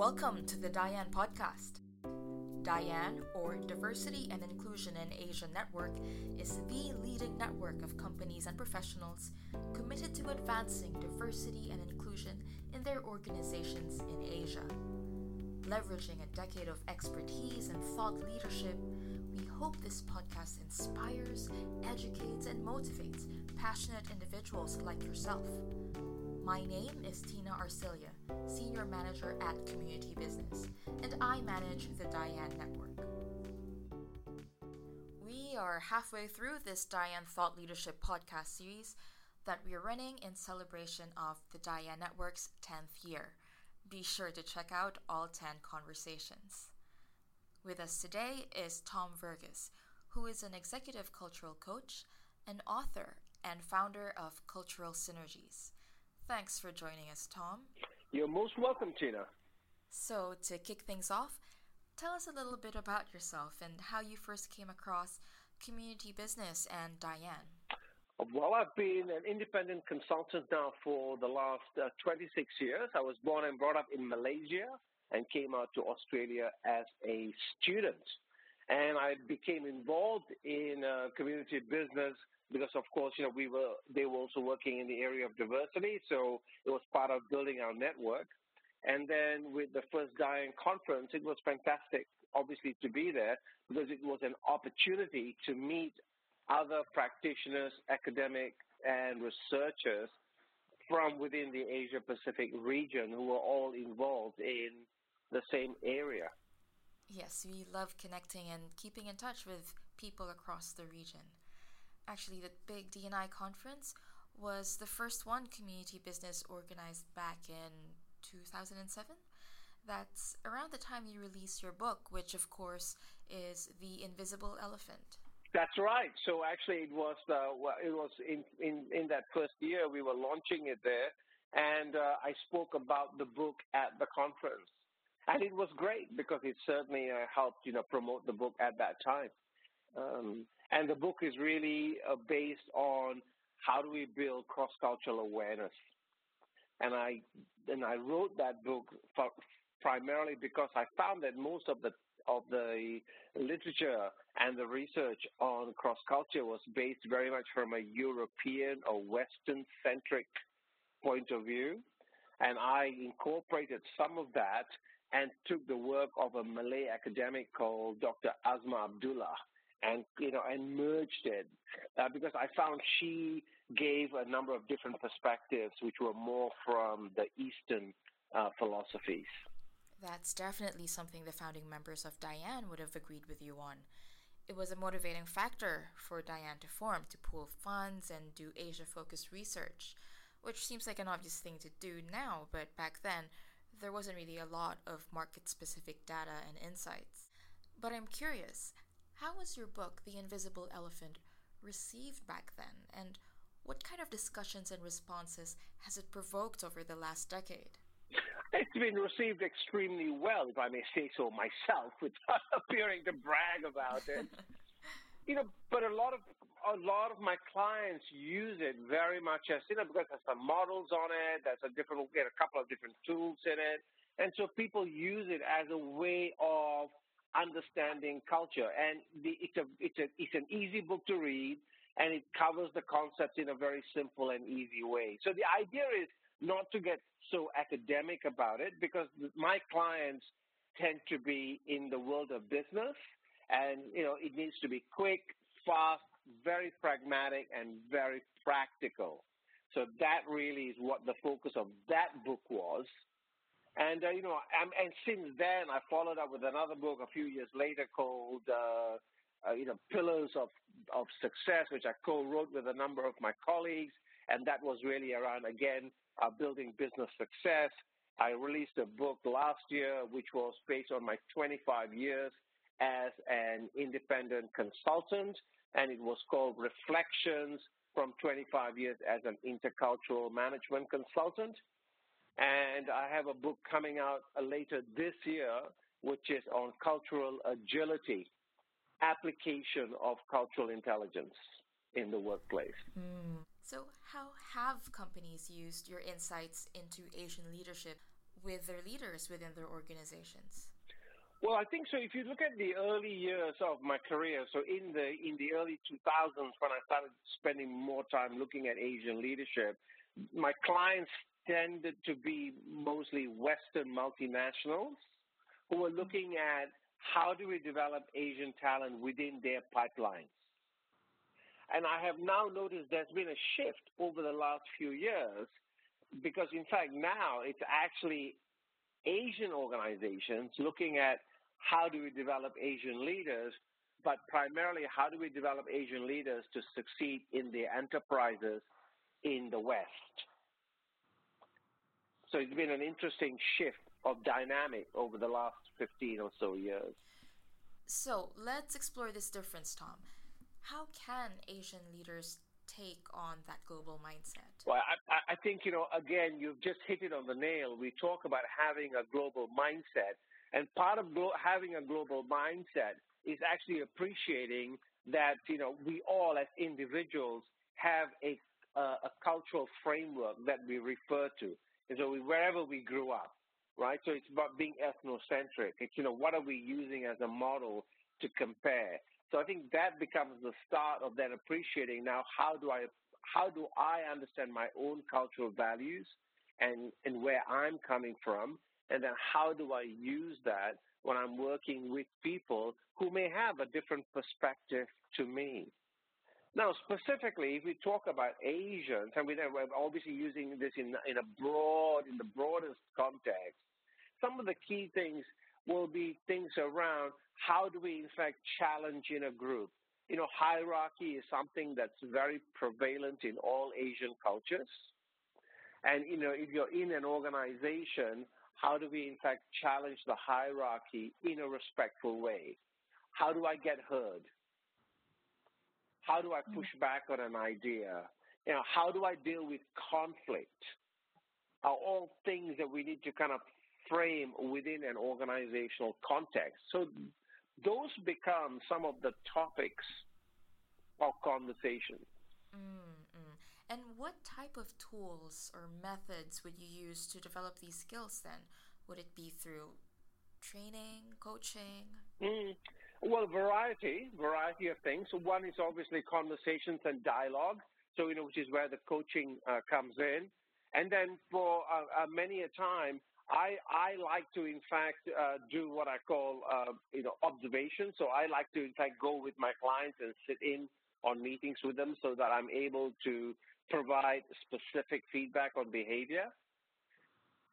Welcome to the DIAN Podcast. DIAN, or Diversity and Inclusion in Asia Network, is the leading network of companies and professionals committed to advancing diversity and inclusion in their organizations in Asia. Leveraging a decade of expertise and thought leadership, we hope this podcast inspires, educates, and motivates passionate individuals like yourself. My name is Tina Arcilia, Senior Manager at Community Business, and I manage the DIAN Network. We are halfway through this DIAN Thought Leadership podcast series that we are running in celebration of the DIAN Network's 10th year. Be sure to check out all 10 conversations. With us today is Tom Verghese, who is an executive cultural coach, an author, and founder of Cultural Synergies. Thanks for joining us, Tom. You're most welcome, Tina. So, to kick things off, tell us a little bit about yourself and how you first came across community business and DIAN. Well, I've been an independent consultant now for the last uh, 26 years. I was born and brought up in Malaysia and came out to Australia as a student. And I became involved in uh, community business because of course, you know, we were they were also working in the area of diversity, so it was part of building our network. And then with the first DIAN conference, it was fantastic, obviously, to be there because it was an opportunity to meet other practitioners, academic, and researchers from within the Asia Pacific region who were all involved in the same area. Yes, we love connecting and keeping in touch with people across the region actually the big DNI conference was the first one community business organized back in 2007. That's around the time you released your book, which of course is The Invisible Elephant. That's right. So actually, it was uh, it was in, in in that first year we were launching it there, and uh, I spoke about the book at the conference, and it was great because it certainly uh, helped you know promote the book at that time. Um, and the book is really uh, based on how do we build cross-cultural awareness. And I and I wrote that book for, primarily because I found that most of the of the literature and the research on cross culture was based very much from a European or Western centric point of view. And I incorporated some of that and took the work of a Malay academic called Dr. Asma Abdullah and you know and merged it uh, because I found she gave a number of different perspectives which were more from the Eastern uh, philosophies. That's definitely something the founding members of DIAN would have agreed with you on. It was a motivating factor for DIAN to form to pool funds and do Asia focused research, which seems like an obvious thing to do now, but back then there wasn't really a lot of market specific data and insights. But I'm curious, how was your book, The Invisible Elephant, received back then? And what kind of discussions and responses has it provoked over the last decade? It's been received extremely well, if I may say so myself, without appearing to brag about it. you know, but a lot of a lot of my clients use it very much as you know because there's some models on it, there's a different, get a couple of different tools in it, and so people use it as a way of understanding culture. And the, it's a it's a it's an easy book to read, and it covers the concepts in a very simple and easy way. So the idea is not to get so academic about it because my clients tend to be in the world of business, and you know it needs to be quick, fast, very pragmatic, and very practical. So that really is what the focus of that book was. And uh, you know, and, and, since then, I followed up with another book a few years later called uh, uh, you know Pillars of of Success, which I co-wrote with a number of my colleagues, and that was really around again uh, building business success. I released a book last year, which was based on my 25 years as an independent consultant, and it was called Reflections from 25 years as an intercultural management consultant. And I have a book coming out uh, later this year, which is on cultural agility, application of cultural intelligence in the workplace. Mm. So, how have companies used your insights into Asian leadership with their leaders within their organizations? Well, I think so. If you look at the early years of my career, so in the in the early 2000s when I started spending more time looking at Asian leadership, my clients tended to be mostly Western multinationals who were looking at how do we develop Asian talent within their pipelines. And I have now noticed there's been a shift over the last few years because, in fact, now it's actually Asian organizations looking at how do we develop Asian leaders, but primarily how do we develop Asian leaders to succeed in their enterprises in the West. So it's been an interesting shift of dynamic over the last 15 or so years. So let's explore this difference, Tom. How can Asian leaders take on that global mindset? Well, I, I think, you know, again, you've just hit it on the nail. We talk about having a global mindset, and part of glo- having a global mindset is actually appreciating that, you know, we all as individuals have a, uh, a cultural framework that we refer to. So we, wherever we grew up, right? So it's about being ethnocentric. It's, you know, what are we using as a model to compare? So I think that becomes the start of then appreciating now how do I how do I understand my own cultural values and, and where I'm coming from, and then how do I use that when I'm working with people who may have a different perspective to me. Now, specifically, if we talk about Asians, and we're obviously using this in, in a broad, in the broadest context, some of the key things will be things around how do we, in fact, challenge in a group. You know, hierarchy is something that's very prevalent in all Asian cultures. And, you know, if you're in an organization, how do we, in fact, challenge the hierarchy in a respectful way? How do I get heard? How do I push mm. back on an idea? You know, how do I deal with conflict? Are all things that we need to kind of frame within an organizational context. So those become some of the topics of conversation. Mm-hmm. And what type of tools or methods would you use to develop these skills then? Would it be through training, coaching? Mm. Well, variety, variety of things. So one is obviously conversations and dialogue. So you know, which is where the coaching uh, comes in. And then for uh, uh, many a time, I, I like to, in fact, uh, do what I call, uh, you know, observation. So I like to, in fact, go with my clients and sit in on meetings with them so that I'm able to provide specific feedback on behavior.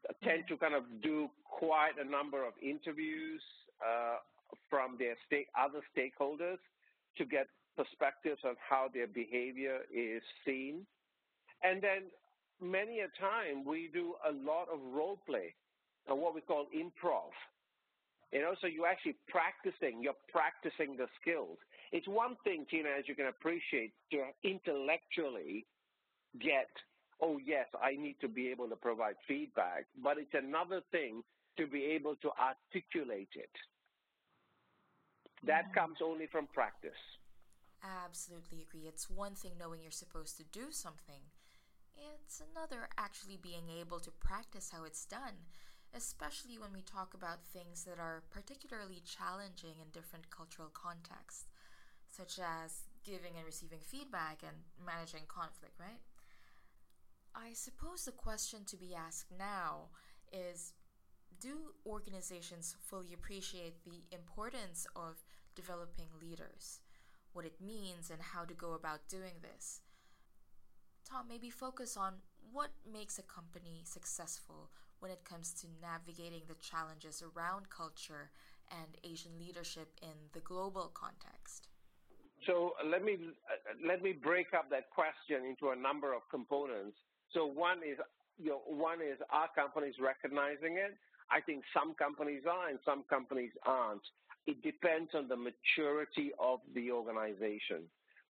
I tend to kind of do quite a number of interviews uh, from their other stakeholders to get perspectives on how their behavior is seen. And then many a time we do a lot of role play and what we call improv. You know, so you're actually practicing, you're practicing the skills. It's one thing, Tina, as you can appreciate, to intellectually get, oh, yes, I need to be able to provide feedback, but it's another thing to be able to articulate it. That comes only from practice. Absolutely agree. It's one thing knowing you're supposed to do something, it's another actually being able to practice how it's done especially when we talk about things that are particularly challenging in different cultural contexts, such as giving and receiving feedback and managing conflict, right? I suppose the question to be asked now is Do organizations fully appreciate the importance of developing leaders, what it means, and how to go about doing this? Tom, maybe focus on what makes a company successful when it comes to navigating the challenges around culture and Asian leadership in the global context? So uh, let me uh, uh, let me break up that question into a number of components. So one is you know, one is are companies recognizing it? I think some companies are and some companies aren't. It depends on the maturity of the organization.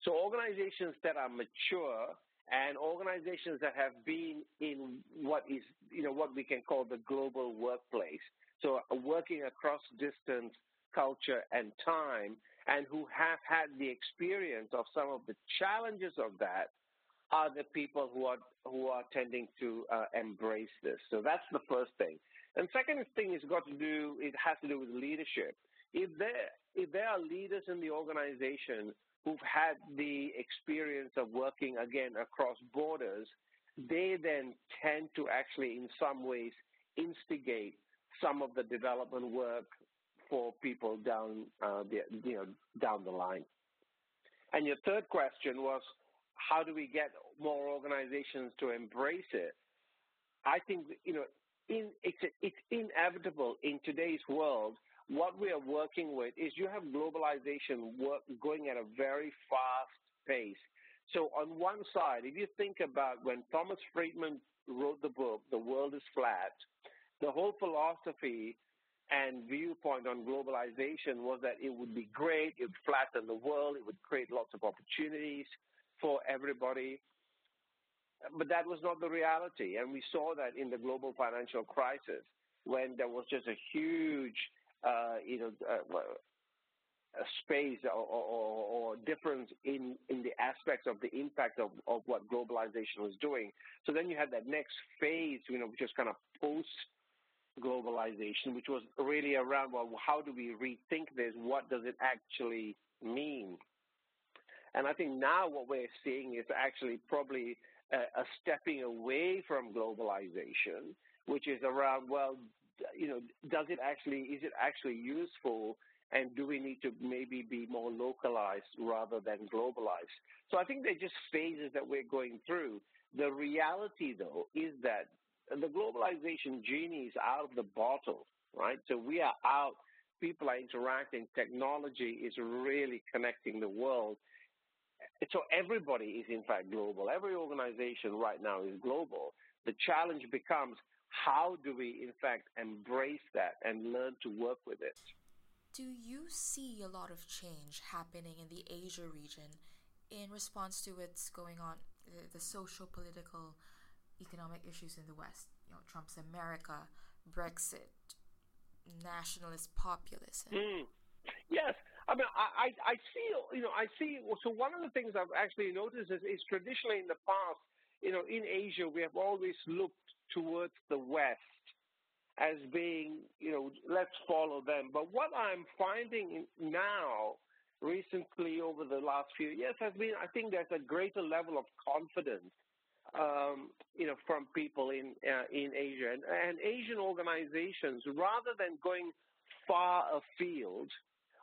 So organizations that are mature and organizations that have been in what is, you know, what we can call the global workplace. So working across distance, culture, and time, and who have had the experience of some of the challenges of that, are the people who are who are tending to uh, embrace this. So that's the first thing. And second thing is got to do it has to do with leadership. If there if there are leaders in the organization who've had the experience of working again across borders, they then tend to actually in some ways instigate some of the development work for people down uh, the, you know down the line. And your third question was how do we get more organizations to embrace it? I think you know in, it's it's inevitable in today's world. What we are working with is you have globalization work, going at a very fast pace. So on one side, if you think about when Thomas Friedman wrote the book, The World is Flat, the whole philosophy and viewpoint on globalization was that it would be great, it would flatten the world, it would create lots of opportunities for everybody. But that was not the reality. And we saw that in the global financial crisis when there was just a huge, uh, you know, uh, a space or, or, or, difference in, in the aspects of the impact of, of what globalization was doing. So then you had that next phase, you know, which is kind of post globalization, which was really around, well, how do we rethink this? What does it actually mean? And I think now what we're seeing is actually probably a, a stepping away from globalization, which is around, well, you know, does it actually, is it actually useful? And do we need to maybe be more localized rather than globalized? So I think they're just phases that we're going through. The reality, though, is that the globalization genie is out of the bottle, right? So we are out, people are interacting, technology is really connecting the world. So everybody is in fact global. Every organization right now is global. The challenge becomes how do we in fact embrace that and learn to work with it? Do you see a lot of change happening in the Asia region in response to what's going on, the social, political, economic issues in the West. You know, Trump's America, Brexit, nationalist populism. Mm. Yes, I mean, I, I see, you know, I see. So one of the things I've actually noticed is, is traditionally in the past, you know, in Asia, we have always looked towards the West as being, you know, let's follow them. But what I'm finding now, recently over the last few years, has been, I think there's a greater level of confidence um, you know, from people in uh, in Asia and, and Asian organizations, rather than going far afield,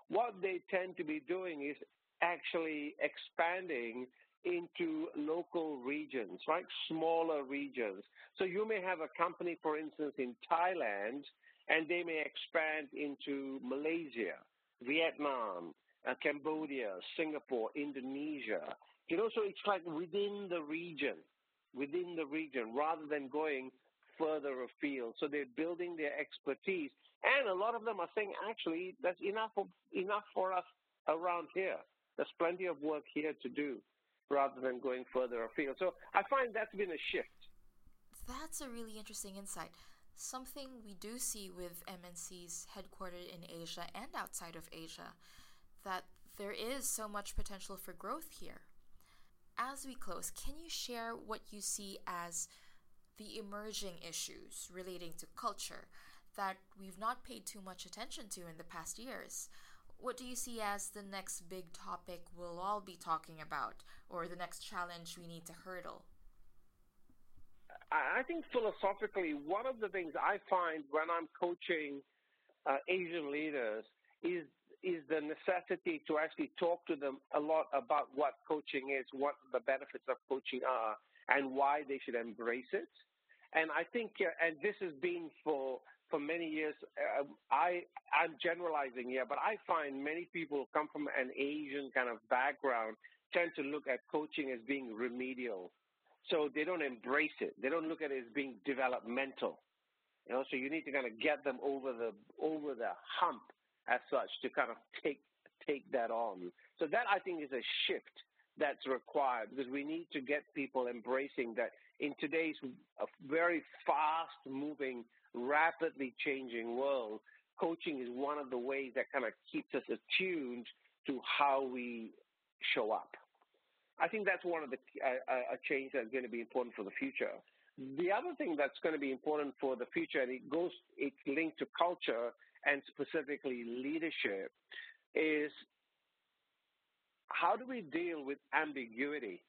what they tend to be doing is actually expanding into local regions, right? Smaller regions. So you may have a company, for instance, in Thailand, and they may expand into Malaysia, Vietnam, uh, Cambodia, Singapore, Indonesia. You know, so it's like within the region within the region rather than going further afield. So they're building their expertise. And a lot of them are saying, actually, that's enough, of, enough for us around here. There's plenty of work here to do rather than going further afield. So I find that's been a shift. That's a really interesting insight. Something we do see with MNCs headquartered in Asia and outside of Asia, that there is so much potential for growth here as we close, can you share what you see as the emerging issues relating to culture that we've not paid too much attention to in the past years? What do you see as the next big topic we'll all be talking about, or the next challenge we need to hurdle? I think philosophically, one of the things I find when I'm coaching uh, Asian leaders is is the necessity to actually talk to them a lot about what coaching is, what the benefits of coaching are, and why they should embrace it. And I think, uh, and this has been for for many years. Uh, I I'm generalizing here, but I find many people come from an Asian kind of background tend to look at coaching as being remedial. So they don't embrace it. They don't look at it as being developmental. You know, so you need to kind of get them over the over the hump as such to kind of take take that on. So that I think is a shift that's required because we need to get people embracing that in today's very fast moving, rapidly changing world, coaching is one of the ways that kind of keeps us attuned to how we show up. I think that's one of the uh, a change that's going to be important for the future. The other thing that's going to be important for the future, and it goes, it's linked to culture and specifically leadership, is how do we deal with ambiguity?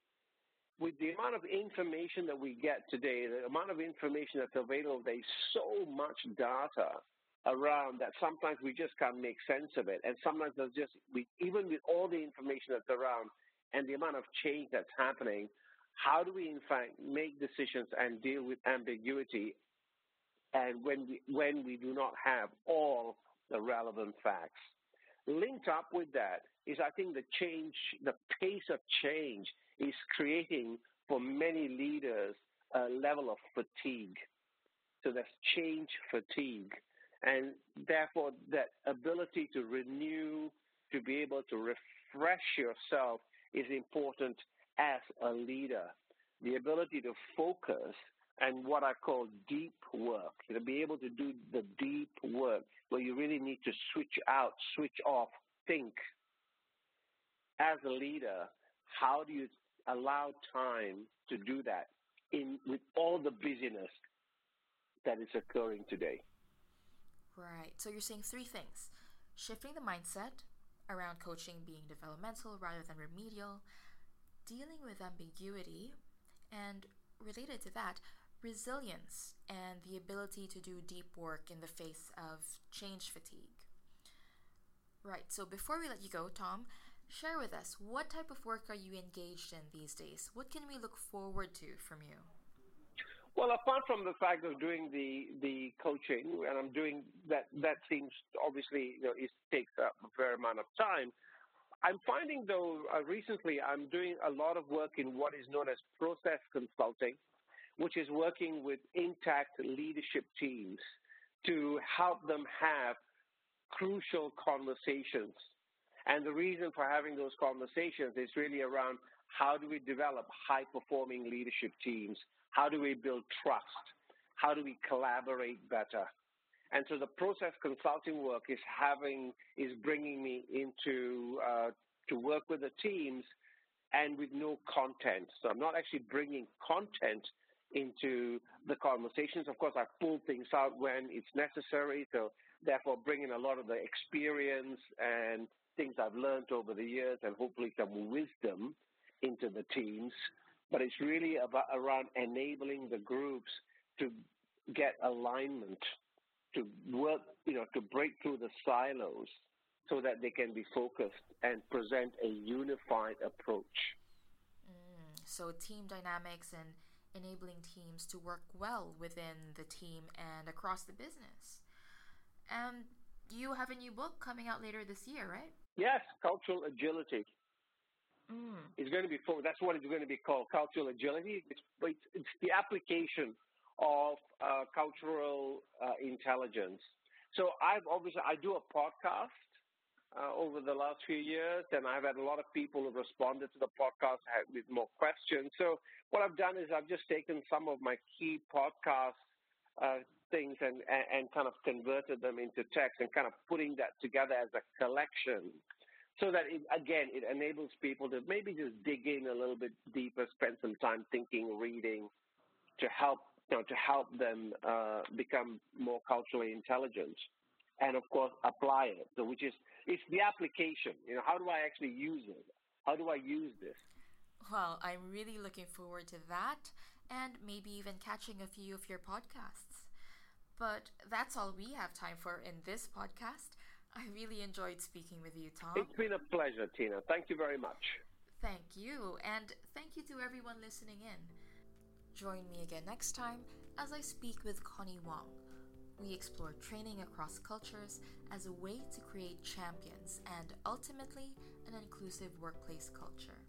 With the amount of information that we get today, the amount of information that's available, there's so much data around that sometimes we just can't make sense of it. And sometimes there's just, we, even with all the information that's around and the amount of change that's happening, how do we in fact make decisions and deal with ambiguity and when we, when we do not have all the relevant facts? Linked up with that is I think the change, the pace of change is creating for many leaders a level of fatigue. So there's change fatigue. And therefore, that ability to renew, to be able to refresh yourself is important as a leader. The ability to focus and what I call deep work, to be able to do the deep work where you really need to switch out, switch off, think. As a leader, how do you allow time to do that in with all the busyness that is occurring today? Right. So you're saying three things shifting the mindset around coaching being developmental rather than remedial, dealing with ambiguity, and related to that, resilience and the ability to do deep work in the face of change fatigue. Right, so before we let you go, Tom, share with us what type of work are you engaged in these days? What can we look forward to from you? Well, apart from the fact of doing the the coaching, and I'm doing that, that seems obviously you know it takes a fair amount of time. I'm finding though uh, recently I'm doing a lot of work in what is known as process consulting, which is working with intact leadership teams to help them have crucial conversations. And the reason for having those conversations is really around how do we develop high performing leadership teams how do we build trust? How do we collaborate better? And so the process consulting work is having is bringing me into uh, to work with the teams and with no content. So I'm not actually bringing content into the conversations. Of course, I pull things out when it's necessary. So therefore, bringing a lot of the experience and things I've learned over the years and hopefully some wisdom into the teams but it's really about around enabling the groups to get alignment, to work, you know, to break through the silos so that they can be focused and present a unified approach. Mm, so team dynamics and enabling teams to work well within the team and across the business. And you have a new book coming out later this year, right? Yes, Cultural Agility. Mm. It's going to be that's what it's going to be called, cultural agility. It's, it's, it's the application of uh, cultural uh, intelligence. So I've obviously I do a podcast over the last few years, and I've had a lot of people who responded to the podcast with more questions. So what I've done is I've just taken some of my key podcast uh, things and, and, kind of converted them into text and kind of putting that together as a collection so that it, again it enables people to maybe just dig in a little bit deeper, spend some time thinking, reading, to help you know to help them uh, become more culturally intelligent, and of course apply it. Which is it's the application. You know, how do I actually use it? How do I use this? Well, I'm really looking forward to that, and maybe even catching a few of your podcasts. But that's all we have time for in this podcast. I really enjoyed speaking with you, Tom. It's been a pleasure, Tina. Thank you very much. Thank you, and thank you to everyone listening in. Join me again next time as I speak with Connie Wong. We explore training across cultures as a way to create champions and ultimately an inclusive workplace culture.